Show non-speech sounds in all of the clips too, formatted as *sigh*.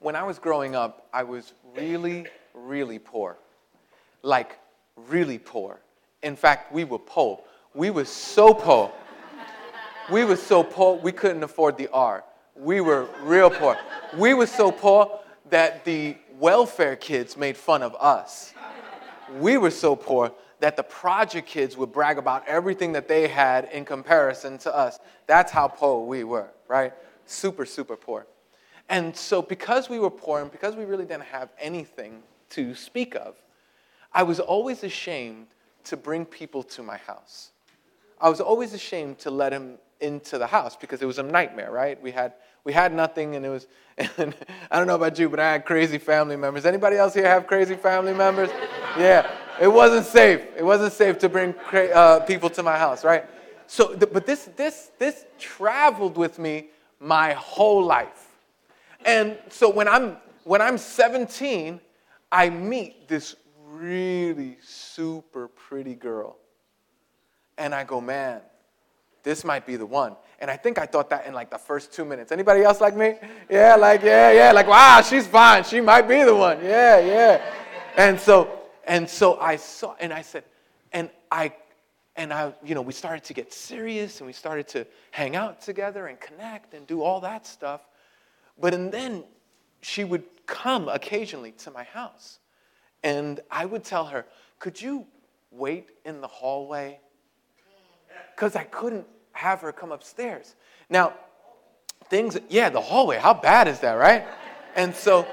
when I was growing up, I was really, really poor. Like, really poor. In fact, we were poor. We were so poor. We were so poor, we couldn't afford the R. We were real poor. We were so poor that the welfare kids made fun of us. We were so poor that the project kids would brag about everything that they had in comparison to us. That's how poor we were, right? Super, super poor. And so, because we were poor and because we really didn't have anything to speak of, I was always ashamed to bring people to my house. I was always ashamed to let them into the house because it was a nightmare, right? We had we had nothing, and it was. *laughs* And I don't know about you, but I had crazy family members. Anybody else here have crazy family members? Yeah, it wasn't safe. It wasn't safe to bring cra- uh, people to my house, right? So, but this this this traveled with me my whole life, and so when I'm when I'm 17, I meet this really super pretty girl, and I go, man, this might be the one. And I think I thought that in like the first two minutes. Anybody else like me? Yeah, like, yeah, yeah, like, wow, she's fine. She might be the one. Yeah, yeah. And so, and so I saw, and I said, and I, and I, you know, we started to get serious and we started to hang out together and connect and do all that stuff. But and then she would come occasionally to my house. And I would tell her, could you wait in the hallway? Because I couldn't have her come upstairs. Now, things, yeah, the hallway, how bad is that, right? And so,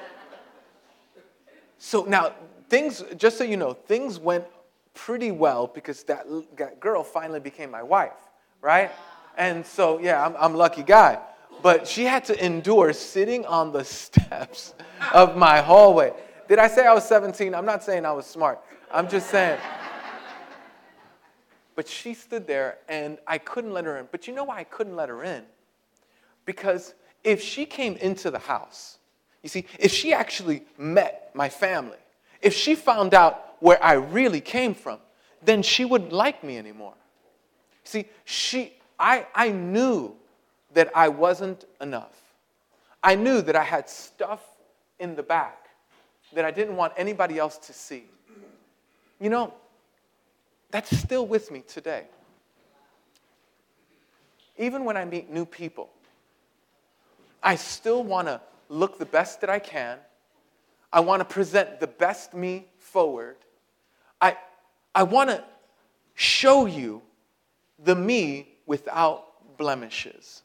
so now things, just so you know, things went pretty well because that, that girl finally became my wife, right? And so, yeah, I'm, I'm lucky guy. But she had to endure sitting on the *laughs* steps of my hallway. Did I say I was 17? I'm not saying I was smart. I'm just saying but she stood there and I couldn't let her in. But you know why I couldn't let her in? Because if she came into the house, you see, if she actually met my family, if she found out where I really came from, then she wouldn't like me anymore. See, she, I, I knew that I wasn't enough. I knew that I had stuff in the back that I didn't want anybody else to see. You know, that's still with me today. Even when I meet new people, I still want to look the best that I can. I want to present the best me forward. I, I want to show you the me without blemishes.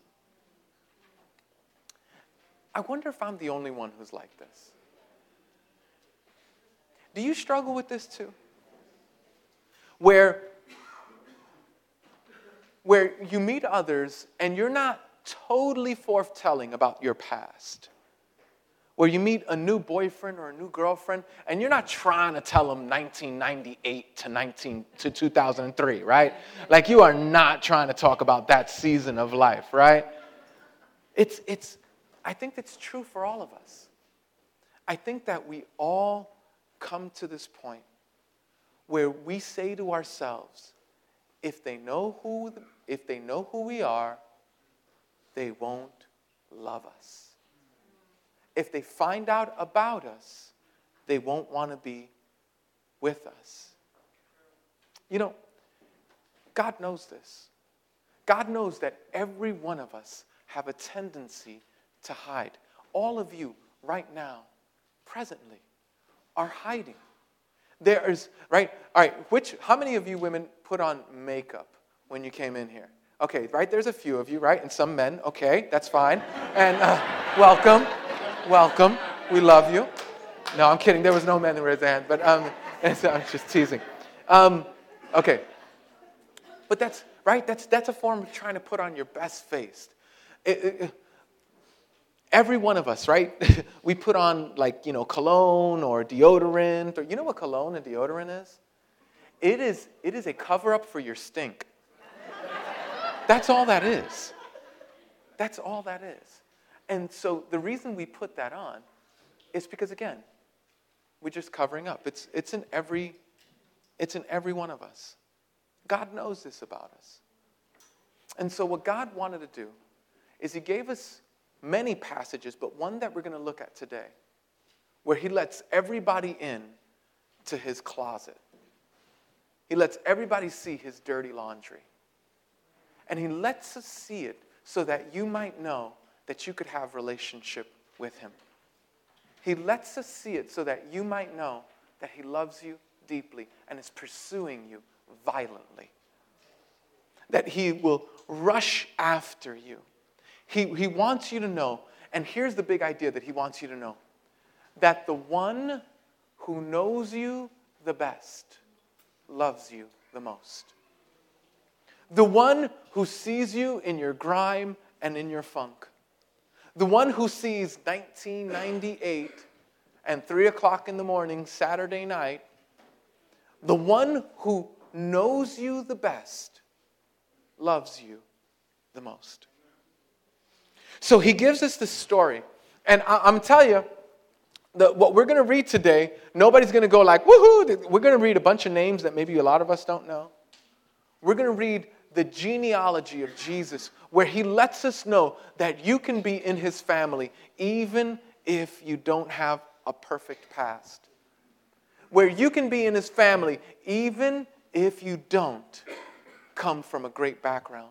I wonder if I'm the only one who's like this. Do you struggle with this too? where, where you meet others and you're not totally forthtelling about your past. Where you meet a new boyfriend or a new girlfriend and you're not trying to tell them 1998 to 19 to 2003, right? Like you are not trying to talk about that season of life, right? It's it's I think that's true for all of us. I think that we all come to this point where we say to ourselves, if they know who, if they know who we are, they won't love us. If they find out about us, they won't want to be with us. You know, God knows this. God knows that every one of us have a tendency to hide. All of you right now, presently, are hiding. There is, right? All right, which, how many of you women put on makeup when you came in here? Okay, right? There's a few of you, right? And some men. Okay, that's fine. And uh, welcome, welcome. We love you. No, I'm kidding. There was no men who raised but um, *laughs* I'm just teasing. Um, okay, but that's right. That's that's a form of trying to put on your best face. It, it, Every one of us, right? *laughs* we put on like, you know, cologne or deodorant, or you know what cologne and deodorant is? It is, it is a cover up for your stink. That's all that is. That's all that is. And so the reason we put that on is because, again, we're just covering up. It's, it's, in every, it's in every one of us. God knows this about us. And so, what God wanted to do is He gave us many passages, but one that we're going to look at today, where he lets everybody in to his closet. He lets everybody see his dirty laundry. And he lets us see it so that you might know that you could have relationship with him. He lets us see it so that you might know that he loves you deeply and is pursuing you violently. That he will rush after you. He, he wants you to know, and here's the big idea that he wants you to know that the one who knows you the best loves you the most. The one who sees you in your grime and in your funk. The one who sees 1998 and 3 o'clock in the morning, Saturday night. The one who knows you the best loves you the most. So he gives us this story. And I, am telling you, the, what we're going to read today, nobody's going to go like, woohoo! We're going to read a bunch of names that maybe a lot of us don't know. We're going to read the genealogy of Jesus, where he lets us know that you can be in his family even if you don't have a perfect past. Where you can be in his family even if you don't come from a great background.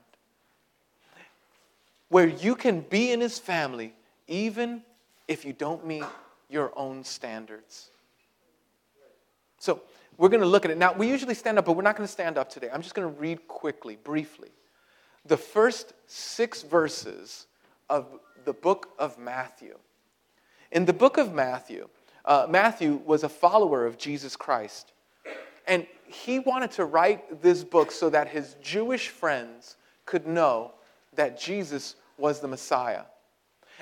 Where you can be in his family even if you don't meet your own standards. So, we're going to look at it. Now, we usually stand up, but we're not going to stand up today. I'm just going to read quickly, briefly, the first six verses of the book of Matthew. In the book of Matthew, uh, Matthew was a follower of Jesus Christ. And he wanted to write this book so that his Jewish friends could know that Jesus was the Messiah.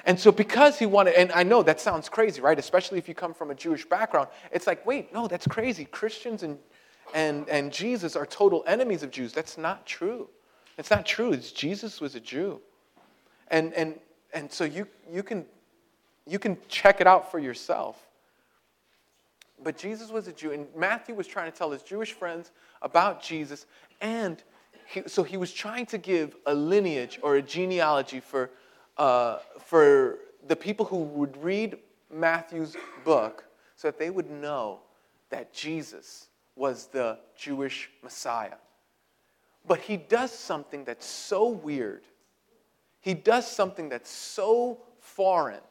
And so, because he wanted, and I know that sounds crazy, right? Especially if you come from a Jewish background. It's like, wait, no, that's crazy. Christians and, and, and Jesus are total enemies of Jews. That's not true. It's not true. It's Jesus was a Jew. And, and, and so you, you, can, you can check it out for yourself. But Jesus was a Jew, and Matthew was trying to tell his Jewish friends about Jesus, and he, so he was trying to give a lineage or a genealogy for uh, for the people who would read Matthew's book so that they would know that Jesus was the Jewish Messiah. But he does something that's so weird. He does something that's so foreign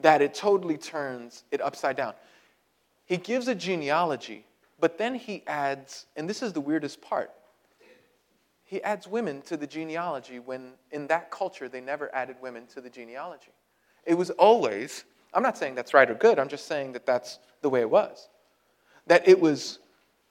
that it totally turns it upside down. He gives a genealogy, but then he adds, and this is the weirdest part he adds women to the genealogy when in that culture they never added women to the genealogy. It was always, I'm not saying that's right or good, I'm just saying that that's the way it was. That it was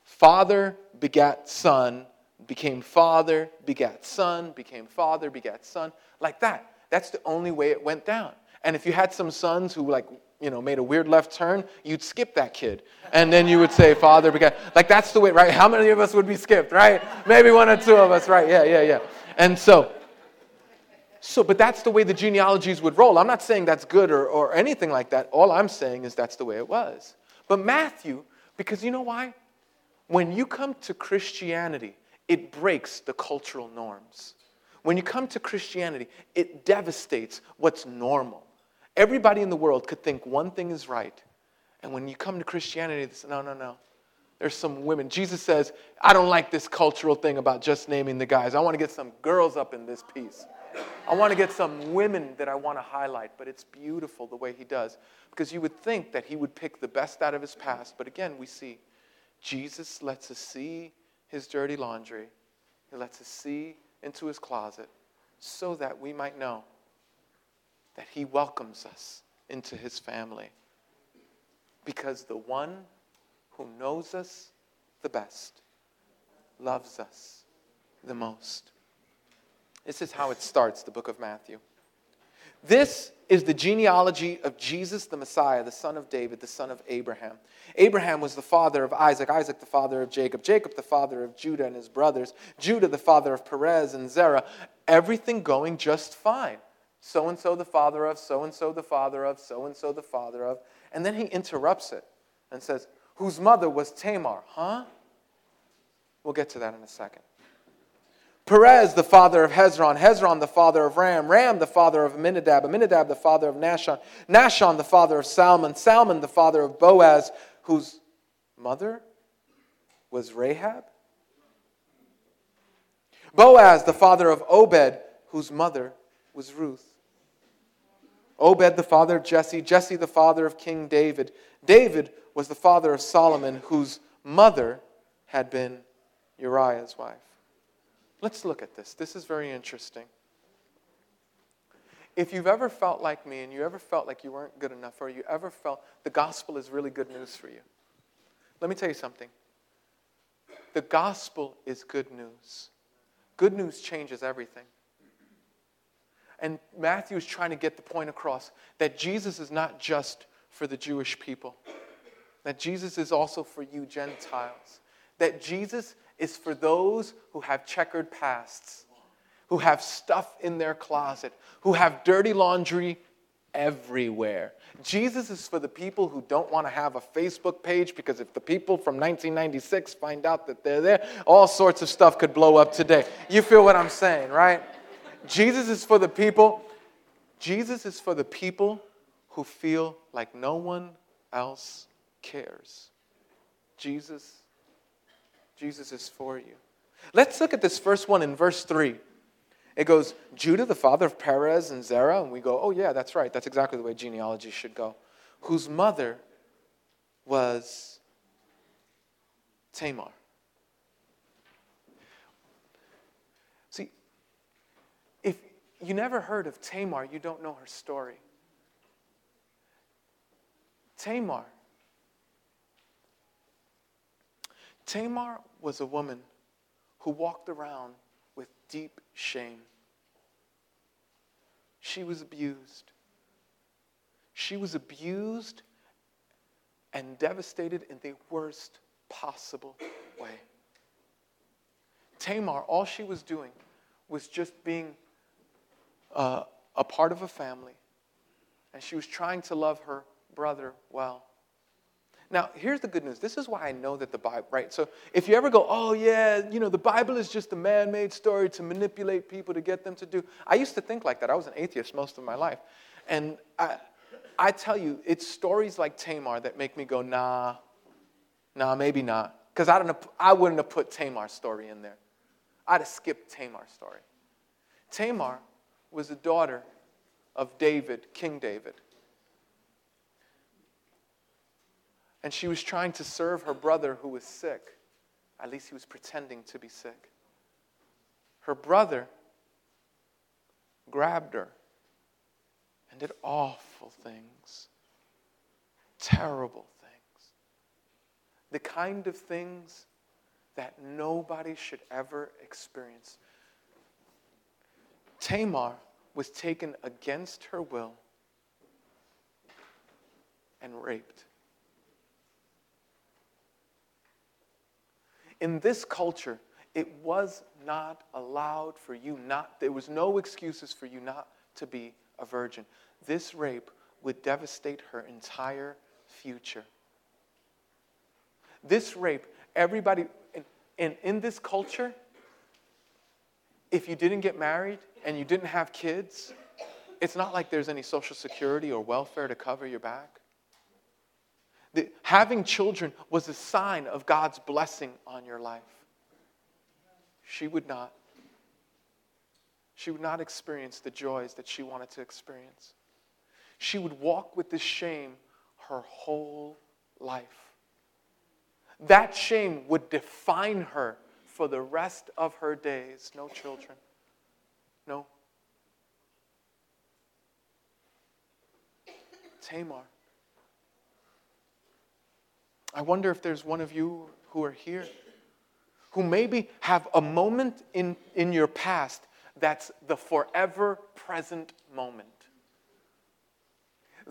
father begat son, became father, begat son, became father, begat son, like that. That's the only way it went down. And if you had some sons who like you know, made a weird left turn, you'd skip that kid. And then you would say, Father began. Like, that's the way, right? How many of us would be skipped, right? Maybe one or two of us, right? Yeah, yeah, yeah. And so, so, but that's the way the genealogies would roll. I'm not saying that's good or, or anything like that. All I'm saying is that's the way it was. But Matthew, because you know why? When you come to Christianity, it breaks the cultural norms. When you come to Christianity, it devastates what's normal. Everybody in the world could think one thing is right. And when you come to Christianity, say, no, no, no. There's some women. Jesus says, I don't like this cultural thing about just naming the guys. I want to get some girls up in this piece. I want to get some women that I want to highlight, but it's beautiful the way he does. Because you would think that he would pick the best out of his past, but again, we see Jesus lets us see his dirty laundry, he lets us see into his closet so that we might know that He welcomes us into His family. Because the one who knows us the best loves us the most. This is how it starts, the book of Matthew. This is the genealogy of Jesus the Messiah, the son of David, the son of Abraham. Abraham was the father of Isaac, Isaac the father of Jacob, Jacob the father of Judah and his brothers, Judah the father of Perez and Zerah. Everything going just fine so and so the father of, so and so the father of, so and so the father of. And then he interrupts it and says, whose mother was Tamar. Huh? We'll get to that in a second. Perez, the father of Hezron, Hezron, the father of Ram, Ram, the father of Amminadab, Amminadab, the father of Nahshon, Nahshon, the father of Salmon, Salmon, the father of Boaz, whose mother was Rahab. Boaz, the father of Obed, whose mother was Ruth. Obed, the father of Jesse, Jesse, the father of King David. David was the father of Solomon, whose mother had been Uriah's wife. Let's look at this. This is very interesting. If you've ever felt like me and you ever felt like you weren't good enough, or you ever felt the gospel is really good news for you, let me tell you something. The gospel is good news. Good news changes everything. And Matthew is trying to get the point across that Jesus is not just for the Jewish people, that Jesus is also for you Gentiles, that Jesus is for those who have checkered pasts, who have stuff in their closet, who have dirty laundry everywhere. Jesus is for the people who don't want to have a Facebook page because if the people from 1996 find out that they're there, all sorts of stuff could blow up today. You feel what I'm saying, right? Jesus is for the people. Jesus is for the people who feel like no one else cares. Jesus Jesus is for you. Let's look at this first one in verse 3. It goes, Judah, the father of Perez and Zerah. And we go, oh, yeah, that's right. That's exactly the way genealogy should go. Whose mother was Tamar. See, if you never heard of Tamar, you don't know her story. Tamar Tamar was a woman who walked around with deep shame. She was abused. She was abused and devastated in the worst possible way. Tamar, all she was doing was just being uh, a part of a family, and she was trying to love her brother well. Now, here's the good news. This is why I know that the Bible, right? So if you ever go, oh, yeah, you know, the Bible is just a man made story to manipulate people to get them to do. I used to think like that. I was an atheist most of my life. And I, I tell you, it's stories like Tamar that make me go, nah, nah, maybe not. Because I, don't know, I wouldn't have put Tamar's story in there. I'd have skipped Tamar's story. Tamar was a daughter of David, King David. And she was trying to serve her brother who was sick. At least he was pretending to be sick. Her brother grabbed her and did awful things, terrible things. The kind of things that nobody should ever experience. Tamar was taken against her will and raped. in this culture, it was not allowed for you not, there was no excuses for you not to be a virgin. This rape would devastate her entire future. This rape, everybody, in, in, in this culture, if you didn't get married and you didn't have kids, it's not like there's any social security or welfare to cover your back. The, having children was a sign of God's blessing on your life. She would not. She would not experience the joys that she wanted to experience. She would walk with this shame her whole life. That shame would define her for the rest of her days. No children. No. Tamar. I wonder if there's one of you who are here who maybe have a moment in, in your past that's the forever present moment.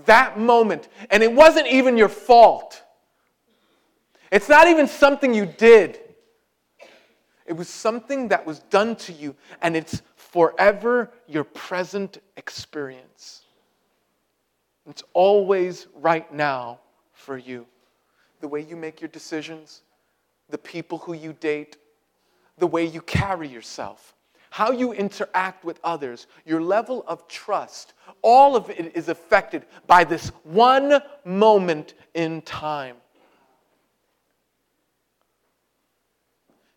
That moment, and it wasn't even your fault. It's not even something you did. It was something that was done to you, and it's forever your present experience. It's always right now for you the way you make your decisions, the people who you date, the way you carry yourself. how you interact with others, your level of trust, all of it is affected by this one moment in time.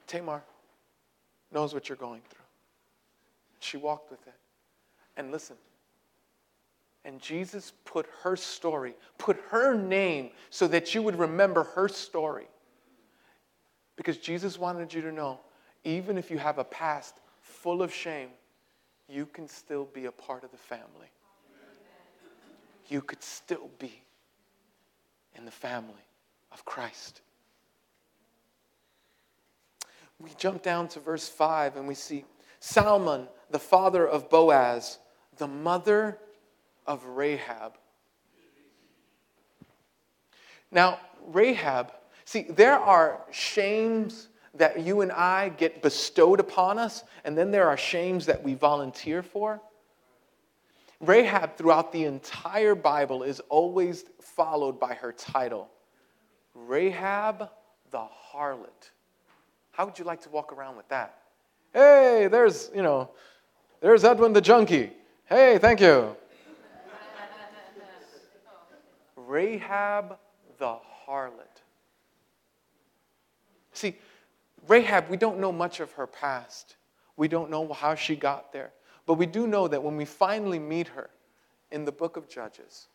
Tamar knows what you're going through. She walked with it. And listen, and Jesus put her story, put her name so that you would remember her story. Because Jesus wanted you to know even if you have a past full of shame, you can still be a part of the family. You could still be in the family of Christ. We jump down to verse 5 and we see Salmon, the father of Boaz, the mother of Rahab. Now, Rahab, see, there are shames that you and I get bestowed upon us, and then there are shames that we volunteer for. Rahab, throughout the entire Bible, is always followed by her title Rahab the harlot. How would you like to walk around with that? Hey, there's, you know, there's Edwin the junkie. Hey, thank you. *laughs* Rahab the harlot. See, Rahab, we don't know much of her past. We don't know how she got there. But we do know that when we finally meet her in the book of Judges,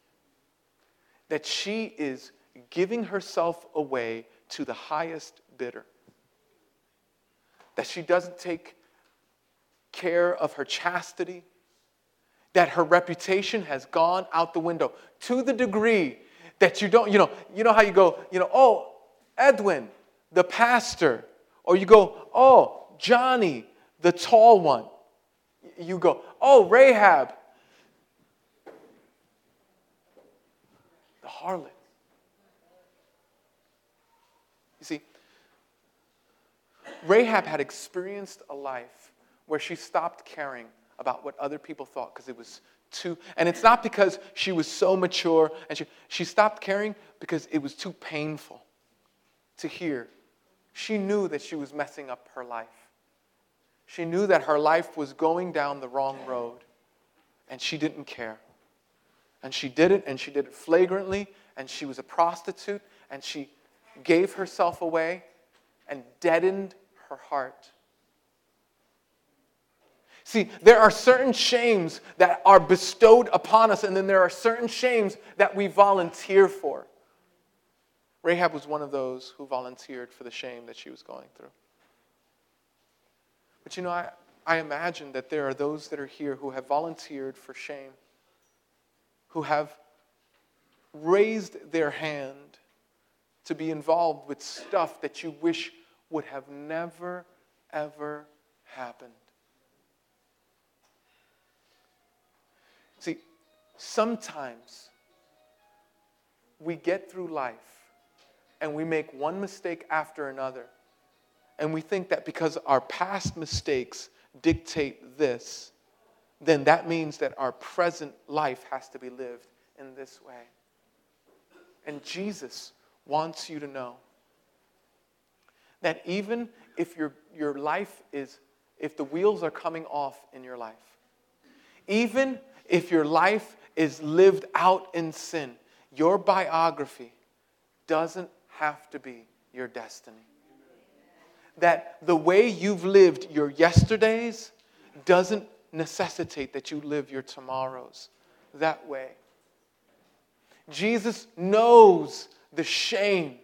that she is giving herself away to the highest bidder. That she doesn't take care of her chastity, that her reputation has gone out the window to the degree that you don't, you know, you know how you go, you know, oh, Edwin, the pastor, or you go, oh, Johnny, the tall one. You go, oh, Rahab, the harlot. You see, Rahab had experienced a life where she stopped caring about what other people thought because it was too, and it's not because she was so mature and she, she stopped caring because it was too painful to hear. She knew that she was messing up her life. She knew that her life was going down the wrong road, and she didn't care. And she did it, and she did it flagrantly, and she was a prostitute, and she gave herself away and deadened her heart. See, there are certain shames that are bestowed upon us, and then there are certain shames that we volunteer for. Rahab was one of those who volunteered for the shame that she was going through. But you know, I, I imagine that there are those that are here who have volunteered for shame, who have raised their hand to be involved with stuff that you wish would have never, ever happened. See, sometimes we get through life and we make one mistake after another. And we think that because our past mistakes dictate this, then that means that our present life has to be lived in this way. And Jesus wants you to know that even if your, your life is, if the wheels are coming off in your life, even if your life is lived out in sin, your biography doesn't have to be your destiny. That the way you've lived your yesterdays doesn't necessitate that you live your tomorrows that way. Jesus knows the shame.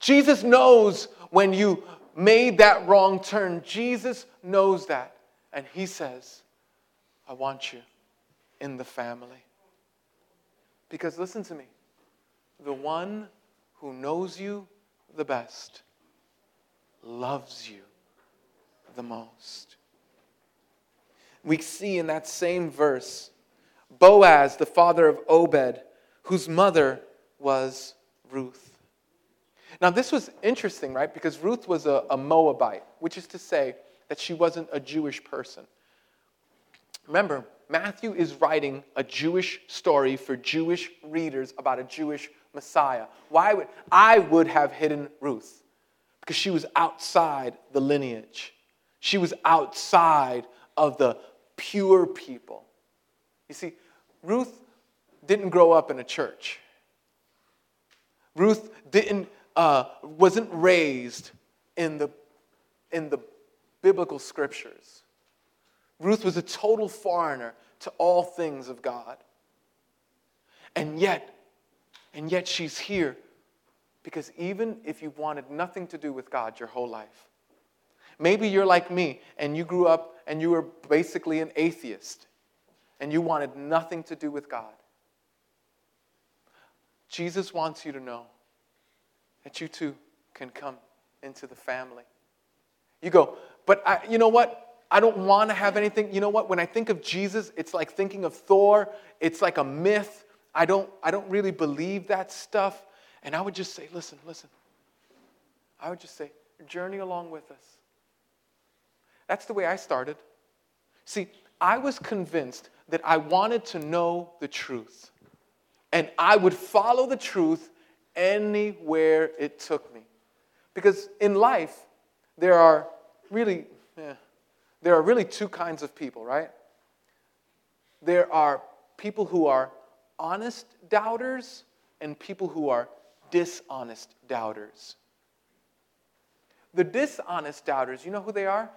Jesus knows when you made that wrong turn. Jesus knows that. And he says, I want you in the family. Because listen to me the one who knows you the best loves you the most. We see in that same verse Boaz, the father of Obed, whose mother was Ruth. Now, this was interesting, right? Because Ruth was a, a Moabite, which is to say that she wasn't a Jewish person. Remember, Matthew is writing a Jewish story for Jewish readers about a Jewish Messiah. Why would I would have hidden Ruth? Because she was outside the lineage. She was outside of the pure people. You see, Ruth didn't grow up in a church. Ruth didn't, uh, wasn't raised in the, in the biblical scriptures. Ruth was a total foreigner to all things of God. And yet, and yet she's here because even if you wanted nothing to do with God your whole life, maybe you're like me and you grew up and you were basically an atheist and you wanted nothing to do with God. Jesus wants you to know that you too can come into the family. You go, but I, you know what? I don't want to have anything. You know what? When I think of Jesus, it's like thinking of Thor. It's like a myth. I don't, I don't really believe that stuff. And I would just say, listen, listen. I would just say, journey along with us. That's the way I started. See, I was convinced that I wanted to know the truth. And I would follow the truth anywhere it took me. Because in life, there are really, there are really two kinds of people, right? There are people who are honest doubters and people who are dishonest doubters. The dishonest doubters, you know who they are?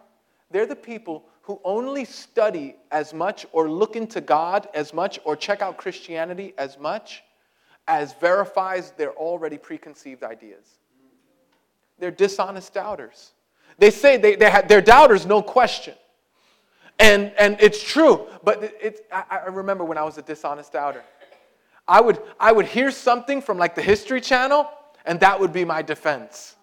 They're the people who only study as much or look into God as much or check out Christianity as much as verifies their already preconceived ideas. They're dishonest doubters. They say they, they ha- they're doubters, no question. And, and it's true, but it, it, I, I remember when I was a dishonest doubter. I would, I would hear something from like the History Channel, and that would be my defense.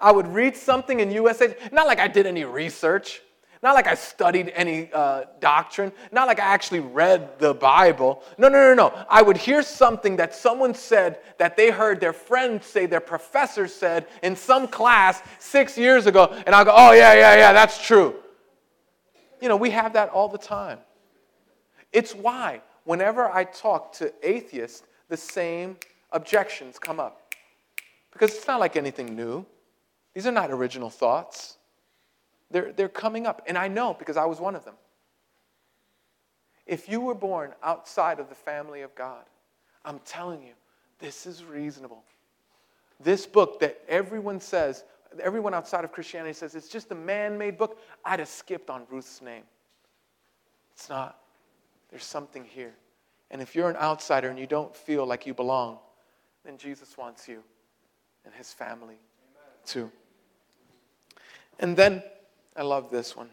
I would read something in USA, not like I did any research, not like I studied any uh, doctrine, not like I actually read the Bible. No, no, no, no. I would hear something that someone said that they heard their friends say, their professor said in some class six years ago, and I'll go, oh, yeah, yeah, yeah, that's true. You know, we have that all the time. It's why, whenever I talk to atheists, the same objections come up. Because it's not like anything new, these are not original thoughts. They're, they're coming up. And I know because I was one of them. If you were born outside of the family of God, I'm telling you, this is reasonable. This book that everyone says, everyone outside of Christianity says it's just a man made book, I'd have skipped on Ruth's name. It's not. There's something here. And if you're an outsider and you don't feel like you belong, then Jesus wants you and his family too. And then I love this one.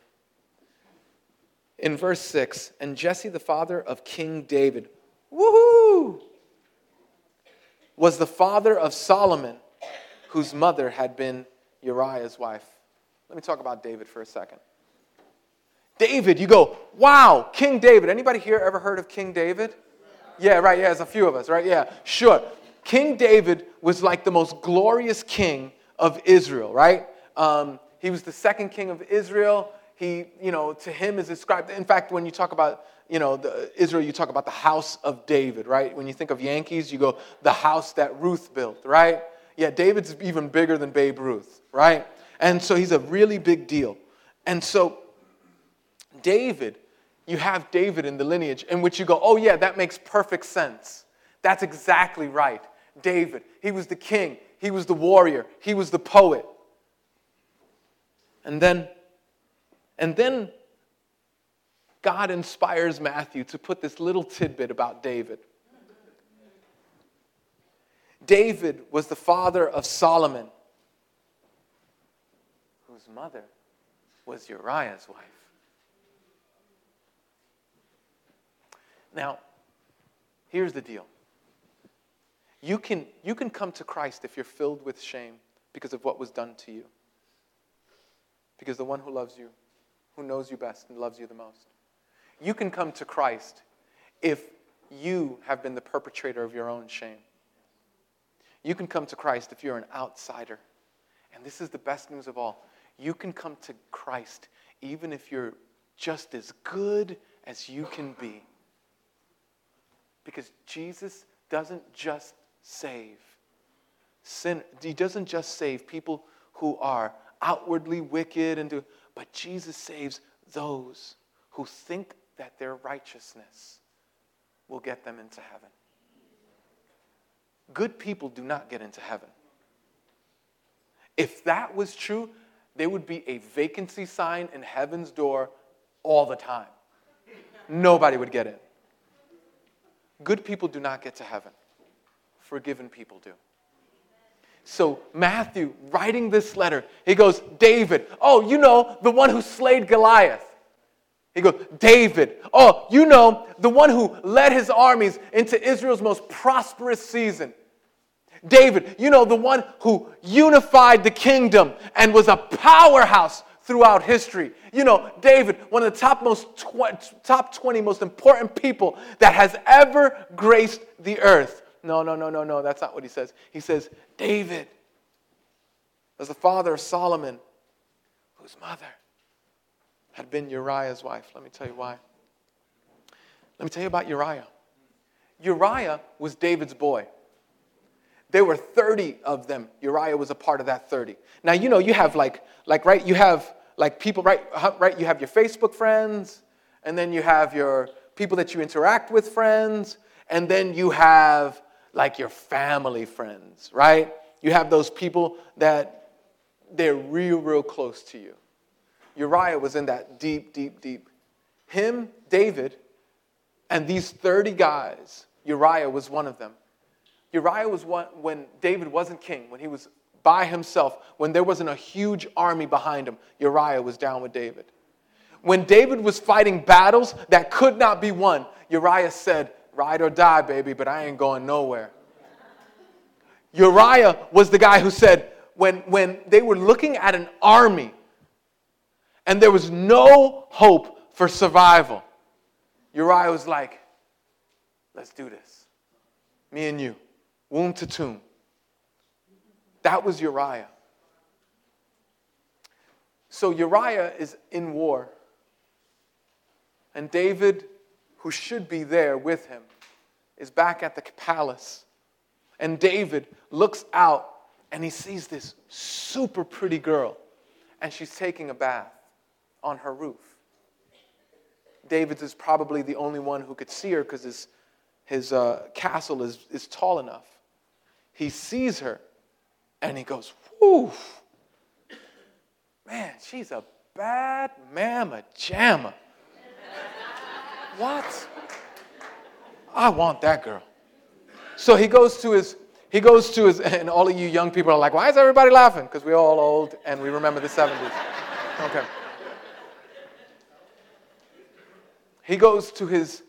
In verse 6, and Jesse, the father of King David, woohoo, was the father of Solomon, whose mother had been Uriah's wife. Let me talk about David for a second. David, you go, wow, King David. Anybody here ever heard of King David? Yeah, right, yeah, there's a few of us, right? Yeah, sure. King David was like the most glorious king of Israel, right? Um, he was the second king of Israel. He, you know, to him is described. In fact, when you talk about, you know, the, Israel, you talk about the house of David, right? When you think of Yankees, you go, the house that Ruth built, right? Yeah, David's even bigger than Babe Ruth, right? And so he's a really big deal. And so, David, you have David in the lineage in which you go, oh, yeah, that makes perfect sense. That's exactly right. David, he was the king, he was the warrior, he was the poet. And then, and then God inspires Matthew to put this little tidbit about David. David was the father of Solomon, whose mother was Uriah's wife. Now, here's the deal. You can, you can come to Christ if you're filled with shame because of what was done to you. Because the one who loves you, who knows you best and loves you the most, you can come to Christ if you have been the perpetrator of your own shame. You can come to Christ if you're an outsider. And this is the best news of all. You can come to Christ even if you're just as good as you can be. Because Jesus doesn't just save sin. He doesn't just save people who are outwardly wicked and do, But Jesus saves those who think that their righteousness will get them into heaven. Good people do not get into heaven. If that was true, there would be a vacancy sign in heaven's door all the time. Nobody would get in. Good people do not get to heaven, forgiven people do. So, Matthew, writing this letter, he goes, David, oh, you know, the one who slayed Goliath. He goes, David, oh, you know, the one who led his armies into Israel's most prosperous season. David, you know, the one who unified the kingdom and was a powerhouse throughout history. You know, David, one of the top, most tw- top 20 most important people that has ever graced the earth. No, no, no, no, no. That's not what he says. He says, David was the father of Solomon, whose mother had been Uriah's wife. Let me tell you why. Let me tell you about Uriah. Uriah was David's boy. There were 30 of them. Uriah was a part of that 30. Now, you know, you have like, like, right, you have like people, right, right, you have your Facebook friends, and then you have your people that you interact with friends, and then you have like your family friends, right? You have those people that they're real, real close to you. Uriah was in that deep, deep, deep. Him, David, and these 30 guys, Uriah was one of them. Uriah was one when David wasn't king, when he was by himself, when there wasn't a huge army behind him, Uriah was down with David. When David was fighting battles that could not be won, Uriah said, Ride or die, baby, but I ain't going nowhere. Uriah was the guy who said, when, when they were looking at an army and there was no hope for survival, Uriah was like, Let's do this. Me and you womb to tomb. That was Uriah. So Uriah is in war. And David, who should be there with him, is back at the palace. And David looks out and he sees this super pretty girl, and she's taking a bath on her roof. David's is probably the only one who could see her because his, his uh, castle is, is tall enough he sees her and he goes, Whew, man, she's a bad mamma jamma. What? I want that girl. So he goes to his, he goes to his, *laughs* and all of you young people are like, why is everybody laughing? Because we're all old and we remember the 70s. Okay. He goes to his,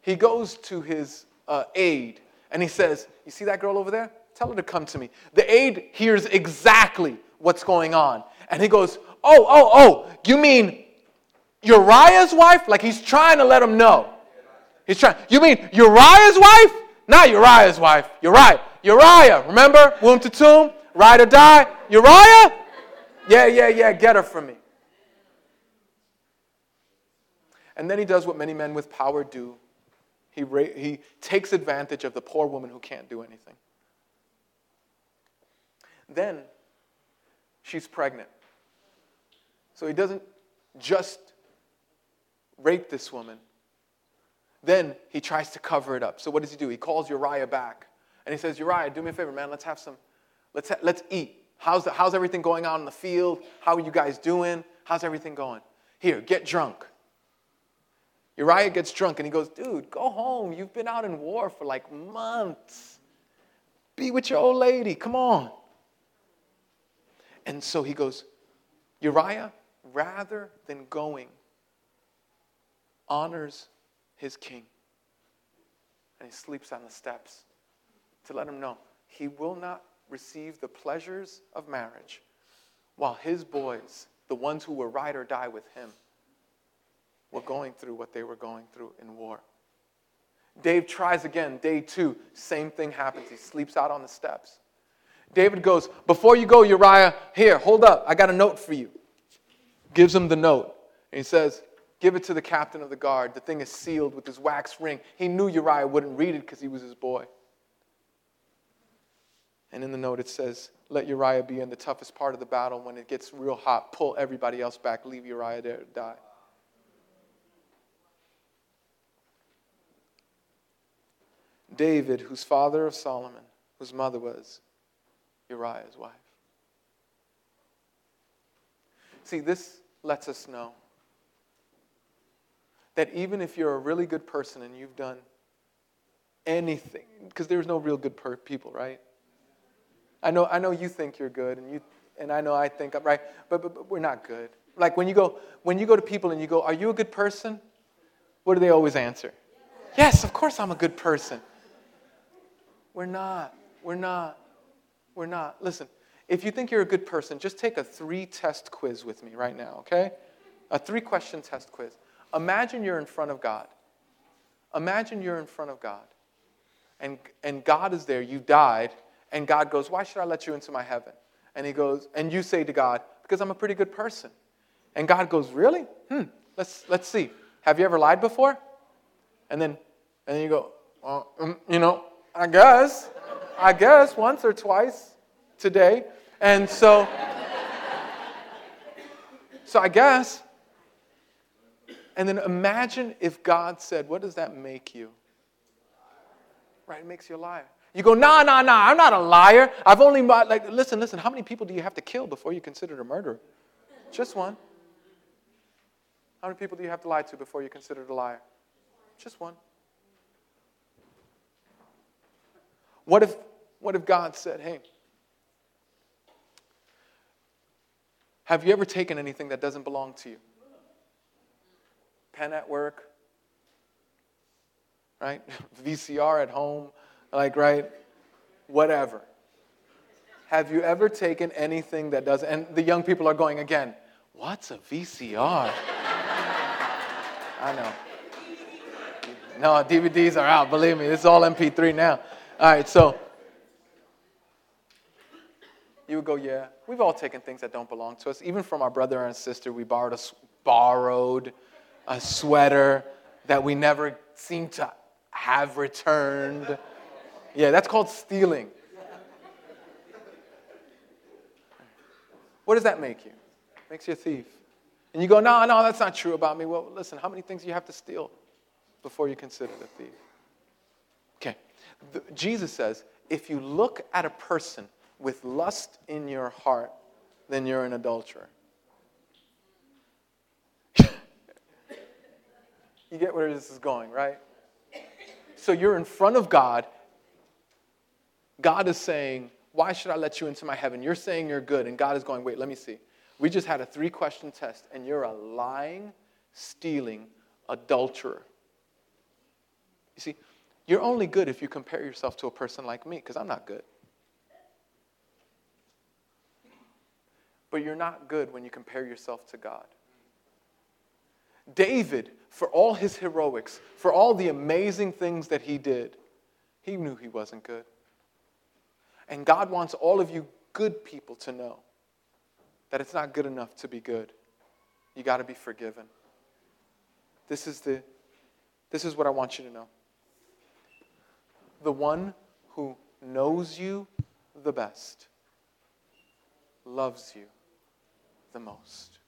he goes to his uh, aide and he says, You see that girl over there? Tell her to come to me. The aide hears exactly what's going on. And he goes, Oh, oh, oh, you mean Uriah's wife? Like he's trying to let him know. He's trying. You mean Uriah's wife? Not Uriah's wife. Uriah. Uriah. Remember? Womb to tomb. Ride or die. Uriah? Yeah, yeah, yeah. Get her from me. And then he does what many men with power do he, he takes advantage of the poor woman who can't do anything. Then she's pregnant. So he doesn't just rape this woman. Then he tries to cover it up. So what does he do? He calls Uriah back and he says, Uriah, do me a favor, man. Let's have some, let's, ha- let's eat. How's, the, how's everything going on in the field? How are you guys doing? How's everything going? Here, get drunk. Uriah gets drunk and he goes, Dude, go home. You've been out in war for like months. Be with your old lady. Come on. And so he goes, Uriah, rather than going, honors his king. And he sleeps on the steps to let him know he will not receive the pleasures of marriage while his boys, the ones who will ride or die with him, were going through what they were going through in war. Dave tries again, day two, same thing happens. He sleeps out on the steps. David goes, Before you go, Uriah, here, hold up, I got a note for you. Gives him the note. And he says, Give it to the captain of the guard. The thing is sealed with his wax ring. He knew Uriah wouldn't read it because he was his boy. And in the note it says, let Uriah be in the toughest part of the battle. When it gets real hot, pull everybody else back, leave Uriah there to die. David, whose father of Solomon, whose mother was Uriah's wife. See, this lets us know that even if you're a really good person and you've done anything, because there's no real good per- people, right? I know, I know you think you're good, and, you, and I know I think I'm right, but, but, but we're not good. Like when you, go, when you go to people and you go, Are you a good person? What do they always answer? Yes, of course I'm a good person. We're not. We're not. We're not. Listen, if you think you're a good person, just take a three test quiz with me right now, okay? A three question test quiz. Imagine you're in front of God. Imagine you're in front of God. And, and God is there. You died. And God goes, Why should I let you into my heaven? And he goes, and you say to God, Because I'm a pretty good person. And God goes, Really? Hmm, let's, let's see. Have you ever lied before? And then, and then you go, well, um, you know, I guess, I guess once or twice today. And so, so I guess. And then imagine if God said, What does that make you? Right? It makes you a liar. You go, Nah, nah, nah, I'm not a liar. I've only, like, listen, listen, how many people do you have to kill before you're considered a murderer? Just one. How many people do you have to lie to before you're considered a liar? Just one. What if, what if God said, hey, have you ever taken anything that doesn't belong to you? Pen at work, right? *laughs* VCR at home, like, right? Whatever. Have you ever taken anything that doesn't? And the young people are going again, what's a VCR? *laughs* I know. No, DVDs are out, believe me. It's all MP3 now. All right, so you would go, yeah. We've all taken things that don't belong to us. Even from our brother and sister, we borrowed borrowed a sweater that we never seem to have returned. Yeah, that's called stealing. What does that make you? Makes you a thief. And you go, no, no, that's not true about me. Well, listen, how many things do you have to steal before you consider a thief? Okay. The, Jesus says, if you look at a person with lust in your heart, then you're an adulterer. Get where this is going, right? So you're in front of God. God is saying, Why should I let you into my heaven? You're saying you're good. And God is going, Wait, let me see. We just had a three question test, and you're a lying, stealing adulterer. You see, you're only good if you compare yourself to a person like me, because I'm not good. But you're not good when you compare yourself to God. David, for all his heroics, for all the amazing things that he did, he knew he wasn't good. And God wants all of you good people to know that it's not good enough to be good. You got to be forgiven. This is the this is what I want you to know the one who knows you the best, loves you the most.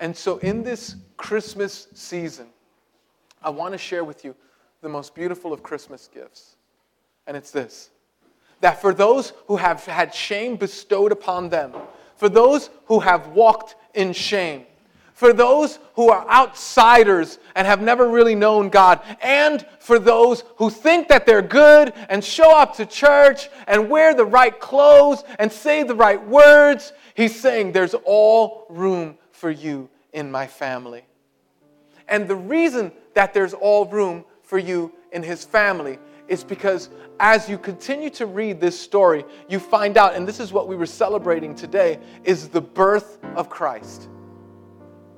And so, in this Christmas season, I want to share with you the most beautiful of Christmas gifts. And it's this that for those who have had shame bestowed upon them, for those who have walked in shame, for those who are outsiders and have never really known God, and for those who think that they're good and show up to church and wear the right clothes and say the right words. He's saying there's all room for you in my family. And the reason that there's all room for you in his family is because as you continue to read this story, you find out, and this is what we were celebrating today, is the birth of Christ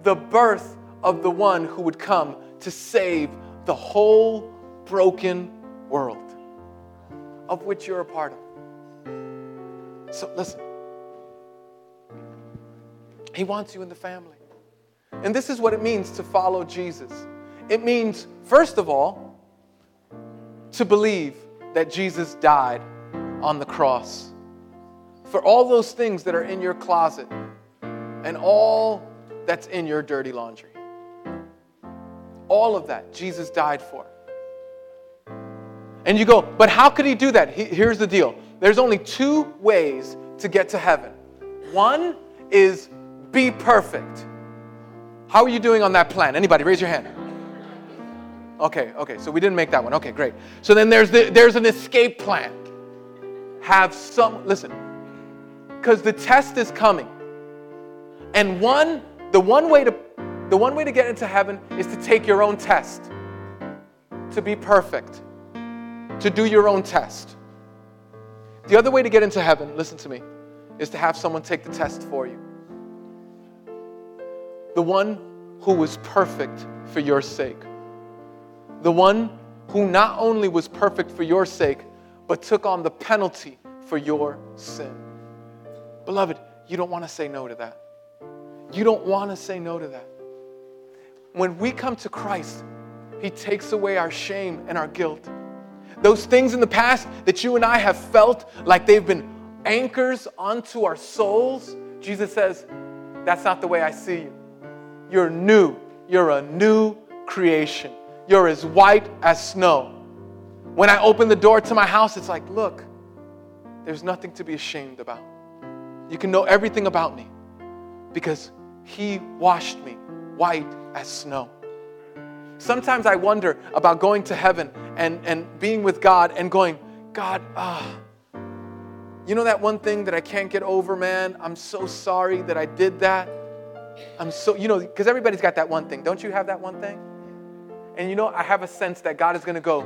the birth of the one who would come to save the whole broken world, of which you're a part of. So listen, He wants you in the family. And this is what it means to follow Jesus. It means, first of all, to believe that Jesus died on the cross. For all those things that are in your closet and all that's in your dirty laundry. All of that, Jesus died for. And you go, but how could he do that? Here's the deal there's only two ways to get to heaven. One is be perfect. How are you doing on that plan? Anybody, raise your hand. Okay, okay, so we didn't make that one. Okay, great. So then there's, the, there's an escape plan. Have some, listen, because the test is coming. And one, the one way to the one way to get into heaven is to take your own test. To be perfect. To do your own test. The other way to get into heaven, listen to me, is to have someone take the test for you. The one who was perfect for your sake. The one who not only was perfect for your sake, but took on the penalty for your sin. Beloved, you don't want to say no to that. You don't want to say no to that. When we come to Christ, He takes away our shame and our guilt. Those things in the past that you and I have felt like they've been anchors onto our souls, Jesus says, That's not the way I see you. You're new. You're a new creation. You're as white as snow. When I open the door to my house, it's like, Look, there's nothing to be ashamed about. You can know everything about me because He washed me white as snow. Sometimes I wonder about going to heaven and, and being with God and going, God, ah, you know that one thing that I can't get over, man? I'm so sorry that I did that. I'm so, you know, because everybody's got that one thing. Don't you have that one thing? And you know, I have a sense that God is going to go,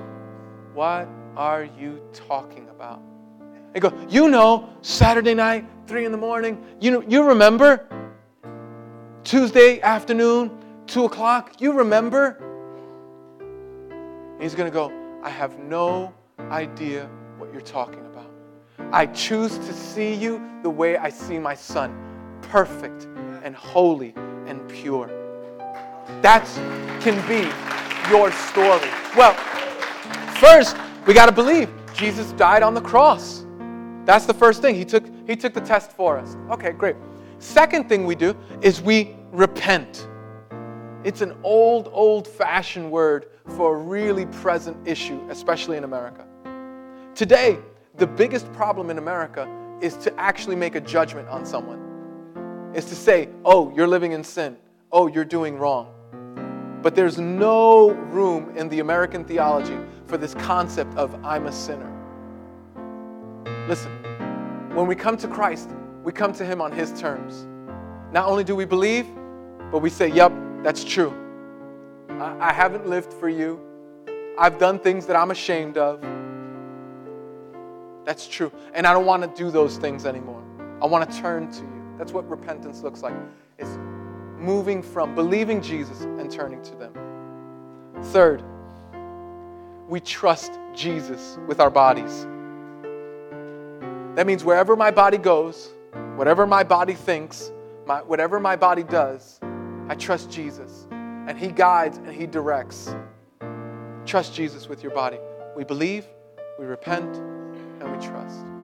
What are you talking about? And go, You know, Saturday night, three in the morning, you know, you remember? Tuesday afternoon, two o'clock, you remember? he's going to go, I have no idea what you're talking about. I choose to see you the way I see my son, perfect and holy and pure. That can be your story. Well, first, we got to believe Jesus died on the cross. That's the first thing. He took, he took the test for us. Okay, great. Second thing we do is we repent. It's an old, old fashioned word for a really present issue, especially in America. Today, the biggest problem in America is to actually make a judgment on someone, is to say, oh, you're living in sin, oh, you're doing wrong. But there's no room in the American theology for this concept of I'm a sinner. Listen, when we come to Christ, we come to Him on His terms. Not only do we believe, but we say, Yep, that's true. I, I haven't lived for you. I've done things that I'm ashamed of. That's true. And I don't want to do those things anymore. I want to turn to you. That's what repentance looks like. It's moving from believing Jesus and turning to them. Third, we trust Jesus with our bodies. That means wherever my body goes, whatever my body thinks, my, whatever my body does, I trust Jesus. And He guides and He directs. Trust Jesus with your body. We believe, we repent, and we trust.